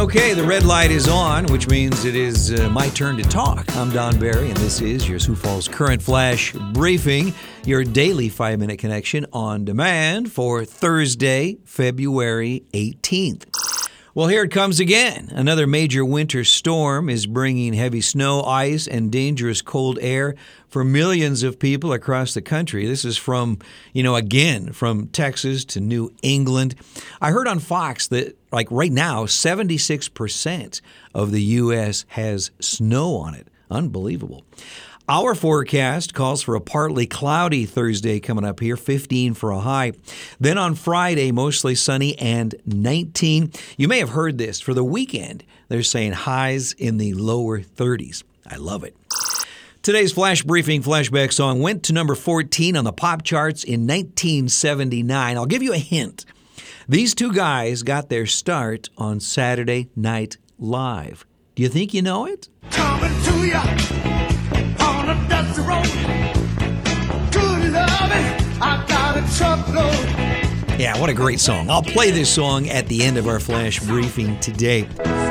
Okay, the red light is on, which means it is uh, my turn to talk. I'm Don Barry, and this is your Sioux Falls Current Flash Briefing, your daily five minute connection on demand for Thursday, February 18th. Well, here it comes again. Another major winter storm is bringing heavy snow, ice, and dangerous cold air for millions of people across the country. This is from, you know, again, from Texas to New England. I heard on Fox that, like right now, 76% of the U.S. has snow on it. Unbelievable. Our forecast calls for a partly cloudy Thursday coming up here, 15 for a high. Then on Friday, mostly sunny and 19. You may have heard this for the weekend. They're saying highs in the lower 30s. I love it. Today's flash briefing flashback song went to number 14 on the pop charts in 1979. I'll give you a hint. These two guys got their start on Saturday Night Live. Do you think you know it? Yeah, what a great song. I'll play this song at the end of our flash briefing today.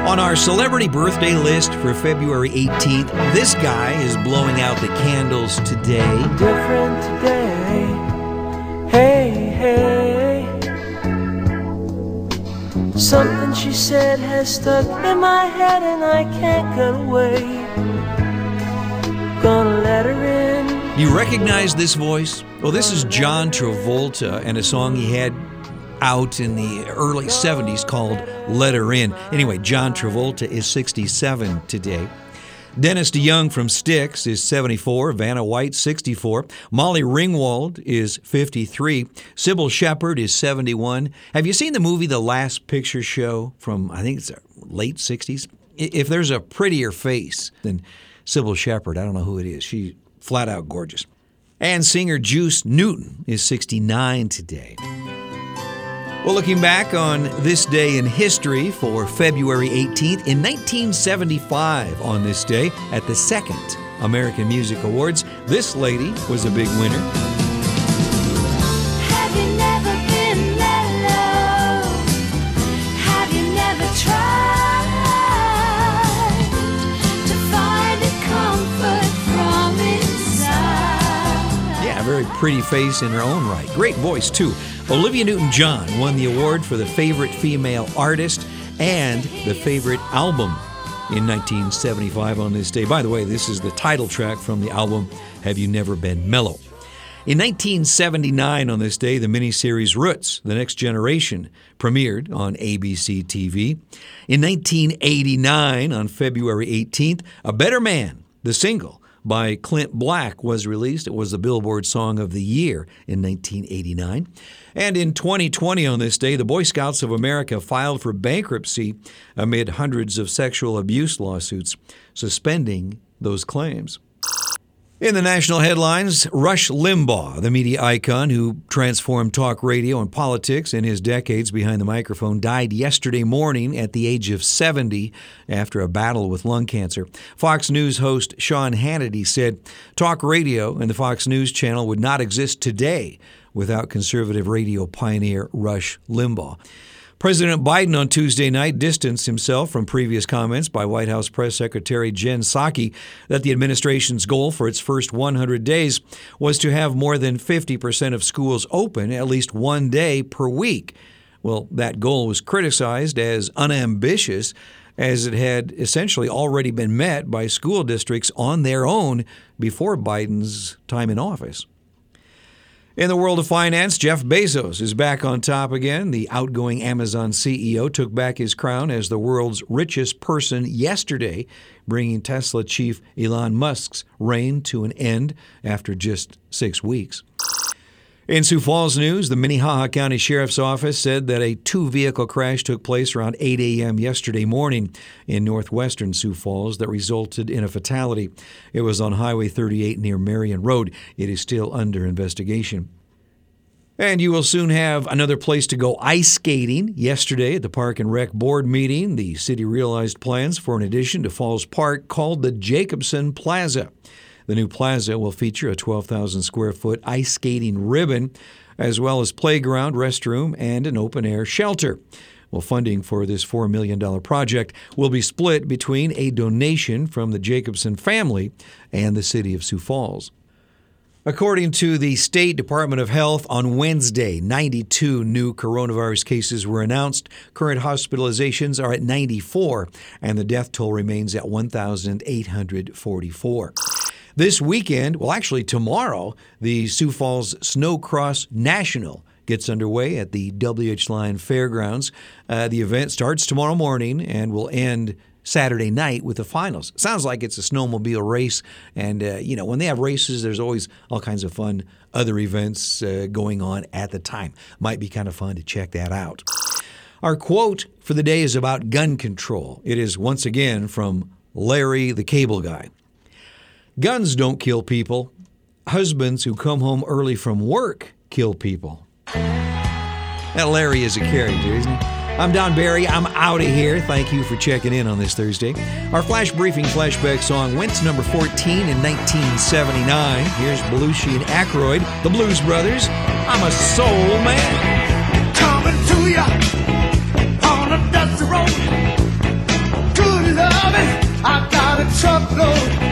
On our celebrity birthday list for February 18th, this guy is blowing out the candles today. different today. Hey, hey. Something she said has stuck in my head and I can't get away. Gonna let her in. You recognize this voice? Well, this is John Travolta and a song he had out in the early 70s called Let Her In. Anyway, John Travolta is 67 today. Dennis DeYoung from Styx is 74, Vanna White 64, Molly Ringwald is 53, Cybill Shepherd is 71. Have you seen the movie The Last Picture Show from I think it's uh, late 60s? If there's a prettier face than Cybill Shepherd, I don't know who it is. She's flat out gorgeous. And singer Juice Newton is 69 today. Well, looking back on this day in history for February 18th, in 1975, on this day, at the second American Music Awards, this lady was a big winner. Have you never been let low? Have you never tried to find a comfort from inside? Yeah, very pretty face in her own right. Great voice, too. Olivia Newton John won the award for the favorite female artist and the favorite album in 1975 on this day. By the way, this is the title track from the album Have You Never Been Mellow? In 1979, on this day, the miniseries Roots, The Next Generation, premiered on ABC TV. In 1989, on February 18th, A Better Man, the single by Clint Black, was released. It was the Billboard Song of the Year in 1989. And in 2020, on this day, the Boy Scouts of America filed for bankruptcy amid hundreds of sexual abuse lawsuits, suspending those claims. In the national headlines, Rush Limbaugh, the media icon who transformed talk radio and politics in his decades behind the microphone, died yesterday morning at the age of 70 after a battle with lung cancer. Fox News host Sean Hannity said talk radio and the Fox News channel would not exist today without conservative radio pioneer Rush Limbaugh. President Biden on Tuesday night distanced himself from previous comments by White House Press Secretary Jen Psaki that the administration's goal for its first 100 days was to have more than 50% of schools open at least one day per week. Well, that goal was criticized as unambitious as it had essentially already been met by school districts on their own before Biden's time in office. In the world of finance, Jeff Bezos is back on top again. The outgoing Amazon CEO took back his crown as the world's richest person yesterday, bringing Tesla chief Elon Musk's reign to an end after just six weeks. In Sioux Falls news, the Minnehaha County Sheriff's Office said that a two vehicle crash took place around 8 a.m. yesterday morning in northwestern Sioux Falls that resulted in a fatality. It was on Highway 38 near Marion Road. It is still under investigation. And you will soon have another place to go ice skating. Yesterday at the Park and Rec Board meeting, the city realized plans for an addition to Falls Park called the Jacobson Plaza. The new plaza will feature a 12,000 square foot ice skating ribbon, as well as playground, restroom, and an open air shelter. Well, funding for this $4 million project will be split between a donation from the Jacobson family and the city of Sioux Falls. According to the State Department of Health, on Wednesday, 92 new coronavirus cases were announced. Current hospitalizations are at 94, and the death toll remains at 1,844. This weekend, well, actually tomorrow, the Sioux Falls Snowcross National gets underway at the WH Lyon Fairgrounds. Uh, the event starts tomorrow morning and will end Saturday night with the finals. Sounds like it's a snowmobile race, and uh, you know when they have races, there's always all kinds of fun other events uh, going on at the time. Might be kind of fun to check that out. Our quote for the day is about gun control. It is once again from Larry the Cable Guy. Guns don't kill people. Husbands who come home early from work kill people. That Larry is a character, isn't he? I'm Don Barry. I'm out of here. Thank you for checking in on this Thursday. Our flash briefing flashback song went to number 14 in 1979. Here's Belushi and Aykroyd, the Blues Brothers. I'm a soul man. Coming to ya on a dusty road. Good loving, I got a truckload.